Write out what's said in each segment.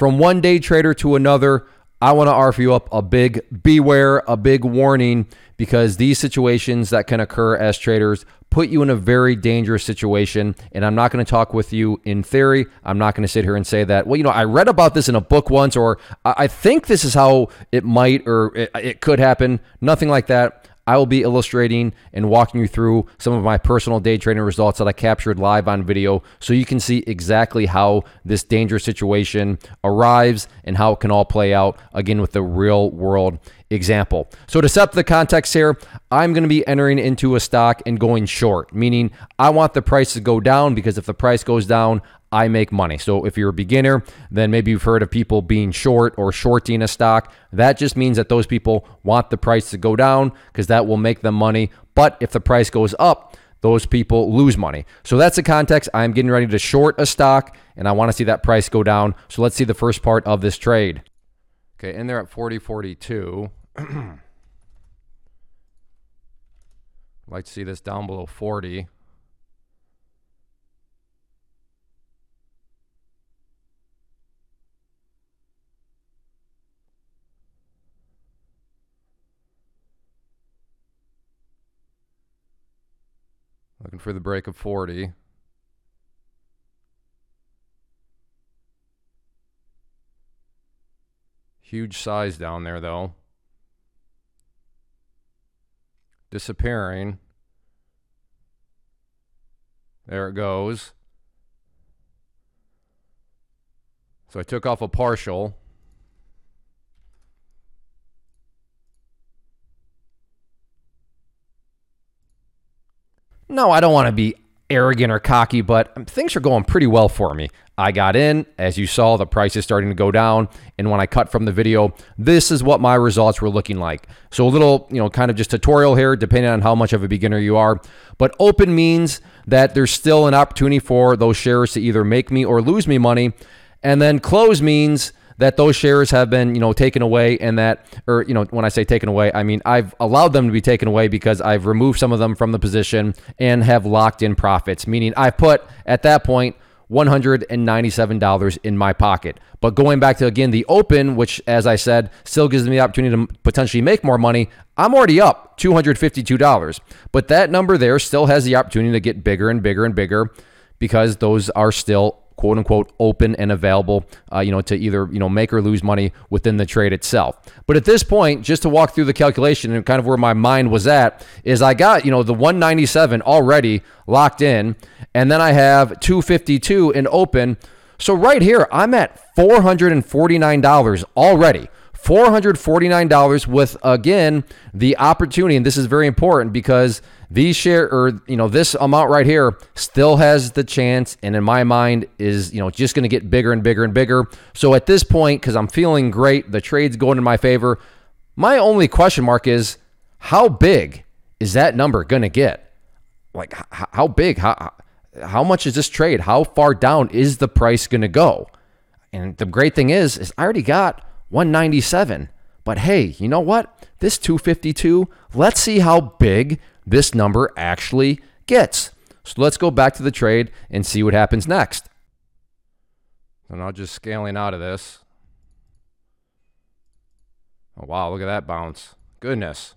from one day trader to another, I want to offer you up a big beware, a big warning, because these situations that can occur as traders put you in a very dangerous situation. And I'm not going to talk with you in theory. I'm not going to sit here and say that, well, you know, I read about this in a book once, or I think this is how it might or it, could happen. Nothing like that. I will be illustrating and walking you through some of my personal day trading results that I captured live on video so you can see exactly how this dangerous situation arrives and how it can all play out again with the real world example. So to set the context here, I'm going to be entering into a stock and going short, meaning I want the price to go down because if the price goes down, I make money. So if you're a beginner, then maybe you've heard of people being short or shorting a stock. That just means that those people want the price to go down because that will make them money. But if the price goes up, those people lose money. So that's the context. I'm getting ready to short a stock and I want to see that price go down. So let's see the first part of this trade. Okay, in there at 4042. I'd like to see this down below 40. For the break of 40. Huge size down there, though. Disappearing. There it goes. So I took off a partial. No, I don't want to be arrogant or cocky, but things are going pretty well for me. I got in, as you saw, the price is starting to go down. And when I cut from the video, this is what my results were looking like. So a little, you know, kind of just tutorial here, depending on how much of a beginner you are. But open means that there's still an opportunity for those shares to either make me or lose me money. And then close means that those shares have been, you know, taken away and that, or, you know, when I say taken away, I mean, I've allowed them to be taken away because I've removed some of them from the position and have locked in profits, meaning I put at that point, $197 in my pocket. But going back to again the open, which as I said, still gives me the opportunity to potentially make more money, I'm already up $252. But that number there still has the opportunity to get bigger and bigger and bigger because those are still quote unquote open and available, uh, you know, to either you know make or lose money within the trade itself. But at this point, just to walk through the calculation and kind of where my mind was at is I got you know the 197 already locked in, and then I have 252 in open. So right here, I'm at $449 already. $449 with again the opportunity and this is very important because these share or you know this amount right here still has the chance and in my mind is you know just going to get bigger and bigger and bigger. So at this point because i'm feeling great the trade's going in my favor my only question mark is how big is that number going to get? Like how big how how much is this trade? How far down is the price going to go? And the great thing is is i already got 197 but hey you know what? This 252 let's see how big this number actually gets. So let's go back to the trade and see what happens next. So now just scaling out of this. Oh, wow, look at that bounce. Goodness.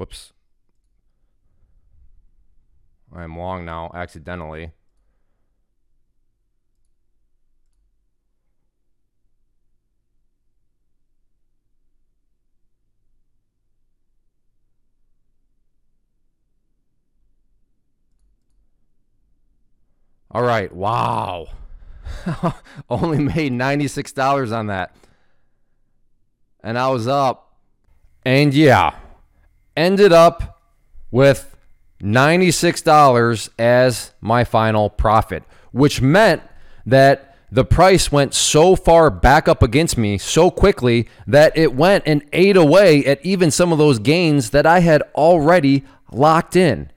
Whoops. I am long now, accidentally. All right, wow. Only made $96 on that. And I was up. And yeah, ended up with $96 as my final profit, which meant that the price went so far back up against me so quickly that it went and ate away at even some of those gains that I had already locked in.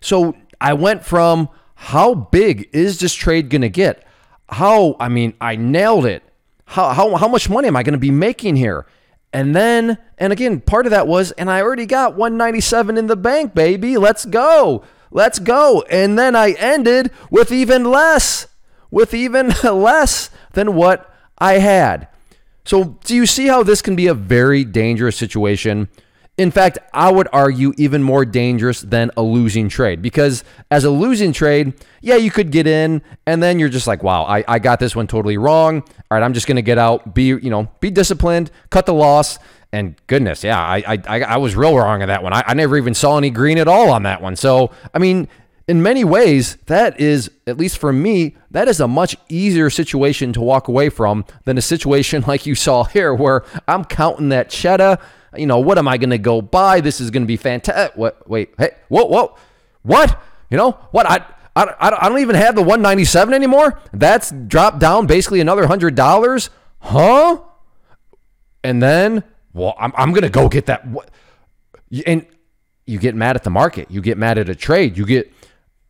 So I went from how big is this trade going to get? how, I mean, I nailed it. How, how, how much money am I going to be making here? And then, and again, part of that was, and I already got 197 in the bank, baby. Let's go. Let's go. And then I ended with even less, with even less than what I had. So, do you see how this can be a very dangerous situation? In fact, I would argue even more dangerous than a losing trade because as a losing trade, yeah, you could get in and then you're just like, wow, I, I got this one totally wrong. All right, I'm just gonna get out, be, you know, be disciplined, cut the loss. And goodness, yeah, I I, I was real wrong on that one. I, I never even saw any green at all on that one. So I mean, in many ways, that is, at least for me, that is a much easier situation to walk away from than a situation like you saw here where I'm counting that cheddar you know, what am I going to go buy? This is going to be fantastic. Eh, what? Wait, hey, whoa, whoa, what? You know what? I, I, I don't even have the 197 anymore. That's dropped down basically another hundred dollars, huh? And then, well, I'm, I'm going to go get that. And you get mad at the market. You get mad at a trade. You get,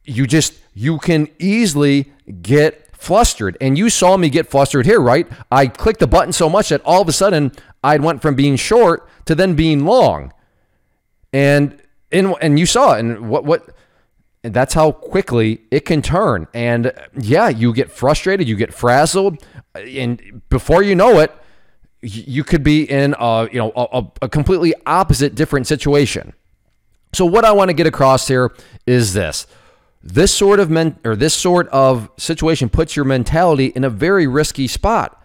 you just, you can easily get flustered. And you saw me get flustered here, right? I clicked the button so much that all of a sudden I went from being short to then being long. And in and you saw it, and what what and that's how quickly it can turn. And yeah, you get frustrated, you get frazzled, and before you know it, you could be in a you know a, a completely opposite different situation. So what I want to get across here is this. This sort of men or this sort of situation puts your mentality in a very risky spot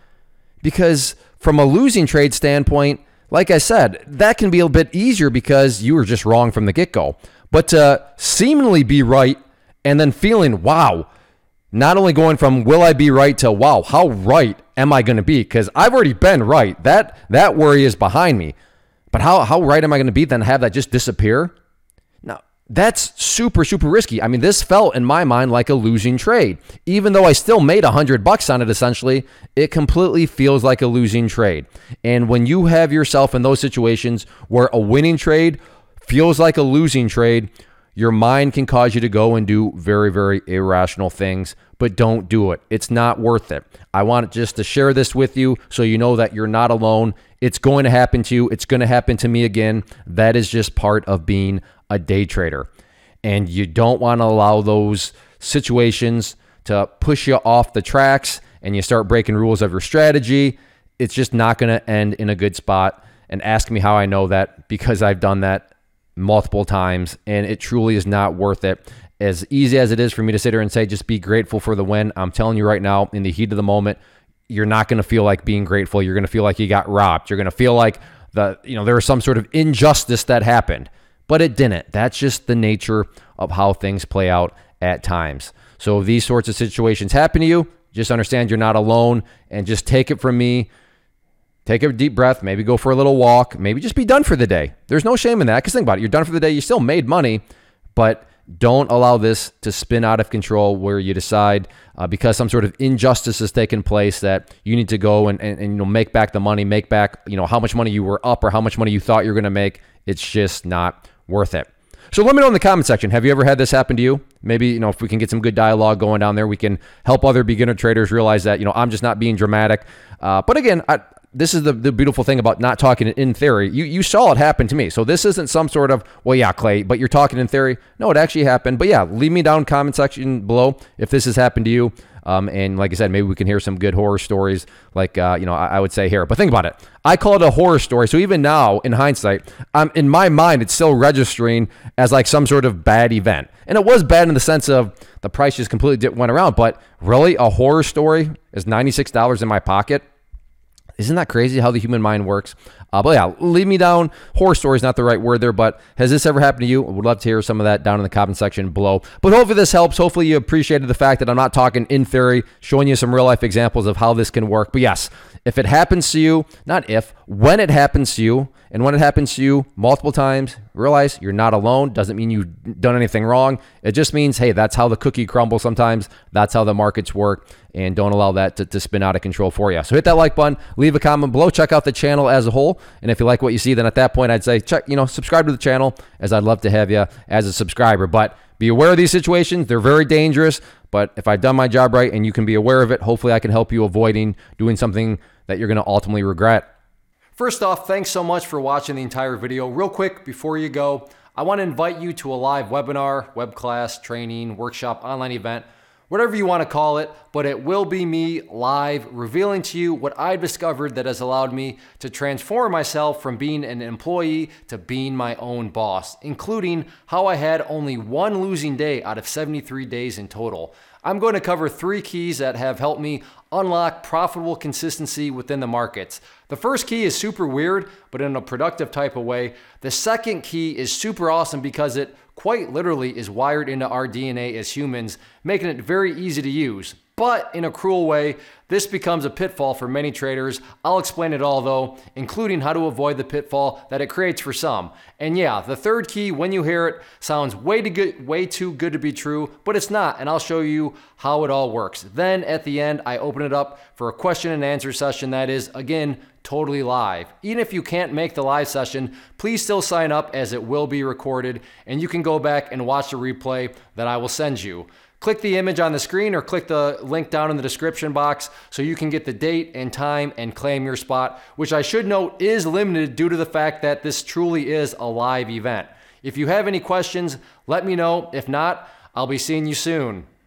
because from a losing trade standpoint, like I said, that can be a bit easier because you were just wrong from the get go. But to seemingly be right and then feeling, wow, not only going from will I be right to wow, how right am I going to be? Because I've already been right. That that worry is behind me. But how how right am I going to be then have that just disappear? That's super, super risky. I mean, this felt in my mind like a losing trade. Even though I still made a hundred bucks on it, essentially, it completely feels like a losing trade. And when you have yourself in those situations where a winning trade feels like a losing trade, your mind can cause you to go and do very, very irrational things, but don't do it. It's not worth it. I want just to share this with you so you know that you're not alone. It's going to happen to you. It's going to happen to me again. That is just part of being a day trader. And you don't want to allow those situations to push you off the tracks and you start breaking rules of your strategy. It's just not going to end in a good spot. And ask me how I know that because I've done that multiple times and it truly is not worth it. As easy as it is for me to sit here and say, just be grateful for the win, I'm telling you right now, in the heat of the moment, you're not going to feel like being grateful. You're going to feel like you got robbed. You're going to feel like the, you know, there was some sort of injustice that happened but it didn't. That's just the nature of how things play out at times. So if these sorts of situations happen to you, just understand you're not alone and just take it from me. Take a deep breath, maybe go for a little walk, maybe just be done for the day. There's no shame in that because think about it. You're done for the day, you still made money, but don't allow this to spin out of control where you decide uh, because some sort of injustice has taken place that you need to go and, and, and you know make back the money, make back you know how much money you were up or how much money you thought you were going to make. It's just not worth it. So let me know in the comment section. Have you ever had this happen to you? Maybe, you know, if we can get some good dialogue going down there, we can help other beginner traders realize that, you know, I'm just not being dramatic. Uh, but again, I, this is the, the beautiful thing about not talking in theory. You, you saw it happen to me. So this isn't some sort of, well, yeah, Clay, but you're talking in theory. No, it actually happened. But yeah, leave me down comment section below if this has happened to you. Um, and like I said, maybe we can hear some good horror stories, like uh, you know I, I, would say here. But think about it. I call it a horror story. So even now, in hindsight, I'm in my mind, it's still registering as like some sort of bad event, and it was bad in the sense of the price just completely went around. But really, a horror story is ninety six dollars in my pocket. Isn't that crazy how the human mind works? Uh, but yeah, leave me down. Horror story is not the right word there, but has this ever happened to you? I would love to hear some of that down in the comment section below. But hopefully this helps. Hopefully you appreciated the fact that I'm not talking in theory, showing you some real life examples of how this can work. But yes, if it happens to you, not if, when it happens to you, and when it happens to you multiple times, realize you're not alone. Doesn't mean you've done anything wrong. It just means, hey, that's how the cookie crumbles sometimes. That's how the markets work. And don't allow that to, to spin out of control for you. So hit that like button, leave a comment below, check out the channel as a whole. And if you like what you see, then at that point, I'd say check, you know, subscribe to the channel as I'd love to have you as a subscriber. But be aware of these situations. They're very dangerous. But if I've done my job right and you can be aware of it, hopefully I can help you avoiding doing something that you're going to ultimately regret. First off, thanks so much for watching the entire video. Real quick, before you go, I want to invite you to a live webinar, web class, training, workshop, online event whatever you want to call it, but it will be me live revealing to you what I've discovered that has allowed me to transform myself from being an employee to being my own boss, including how I had only one losing day out of 73 days in total. I'm going to cover three keys that have helped me unlock profitable consistency within the markets. The first key is super weird, but in a productive type of way. The second key is super awesome because it quite literally is wired into our DNA as humans, making it very easy to use. But in a cruel way, this becomes a pitfall for many traders. I'll explain it all though, including how to avoid the pitfall that it creates for some. And yeah, the third key, when you hear it, sounds way too good, way too good to be true, but it's not, and I'll show you how it all works. Then at the end, I open it up for a question and answer session that is, again, totally live. Even if you can't make the live session, please still sign up as it will be recorded and you can go back and watch the replay that I will send you. Click the image on the screen or click the link down in the description box so you can get the date and time and claim your spot, which I should note is limited due to the fact that this truly is a live event. If you have any questions, let me know. If not, I'll be seeing you soon.